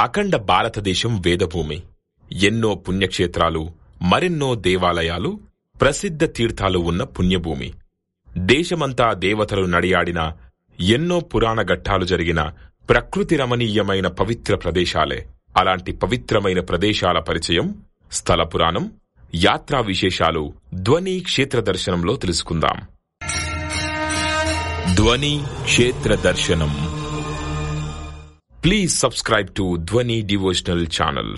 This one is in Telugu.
అఖండ భారతదేశం వేదభూమి. ఎన్నో పుణ్యక్షేత్రాలు మరెన్నో దేవాలయాలు ప్రసిద్ధ తీర్థాలు ఉన్న పుణ్యభూమి. దేశమంతా దేవతలు నడియాడిన ఎన్నో పురాణ ఘట్టాలు జరిగిన ప్రకృతి రమణీయమైన పవిత్ర ప్రదేశాలే. అలాంటి పవిత్రమైన ప్రదేశాల పరిచయం స్థల పురాణం యాత్రా విశేషాలు ధ్వని క్షేత్ర దర్శనంలో తెలుసుకుందాం. ధ్వని క్షేత్ర దర్శనం. Please subscribe to Dwani Devotional channel.